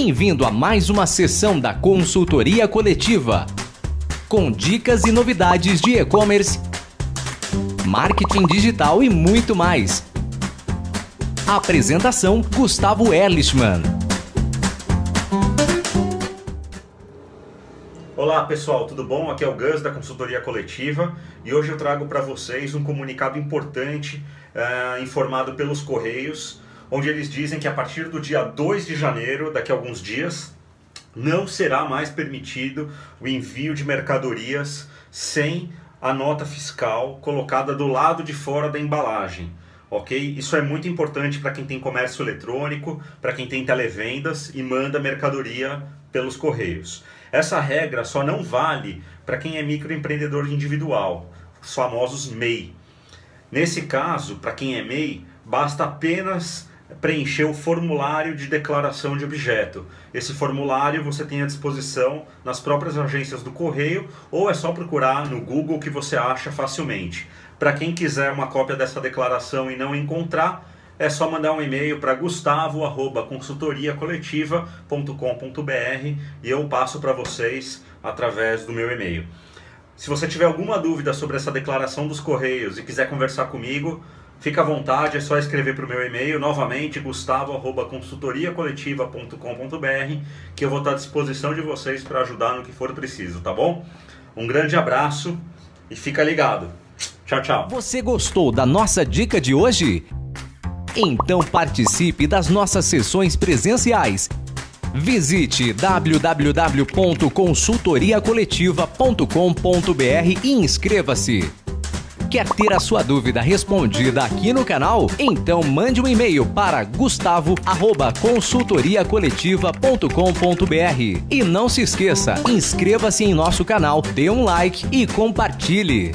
Bem-vindo a mais uma sessão da Consultoria Coletiva, com dicas e novidades de e-commerce, marketing digital e muito mais. Apresentação: Gustavo Erlichman. Olá pessoal, tudo bom? Aqui é o Gus da Consultoria Coletiva e hoje eu trago para vocês um comunicado importante uh, informado pelos Correios onde eles dizem que a partir do dia 2 de janeiro, daqui a alguns dias, não será mais permitido o envio de mercadorias sem a nota fiscal colocada do lado de fora da embalagem. Ok? Isso é muito importante para quem tem comércio eletrônico, para quem tem televendas e manda mercadoria pelos correios. Essa regra só não vale para quem é microempreendedor individual, os famosos MEI. Nesse caso, para quem é MEI, basta apenas preencher o formulário de declaração de objeto. Esse formulário você tem à disposição nas próprias agências do correio ou é só procurar no Google que você acha facilmente. Para quem quiser uma cópia dessa declaração e não encontrar, é só mandar um e-mail para gustavo@consultoriacoletiva.com.br e eu passo para vocês através do meu e-mail. Se você tiver alguma dúvida sobre essa declaração dos correios e quiser conversar comigo, Fica à vontade, é só escrever para o meu e-mail, novamente, gustavo.consultoriacoletiva.com.br, que eu vou estar à disposição de vocês para ajudar no que for preciso, tá bom? Um grande abraço e fica ligado. Tchau, tchau. Você gostou da nossa dica de hoje? Então participe das nossas sessões presenciais. Visite www.consultoriacoletiva.com.br e inscreva-se. Quer ter a sua dúvida respondida aqui no canal? Então mande um e-mail para gustavo@consultoriacoletiva.com.br. E não se esqueça, inscreva-se em nosso canal, dê um like e compartilhe.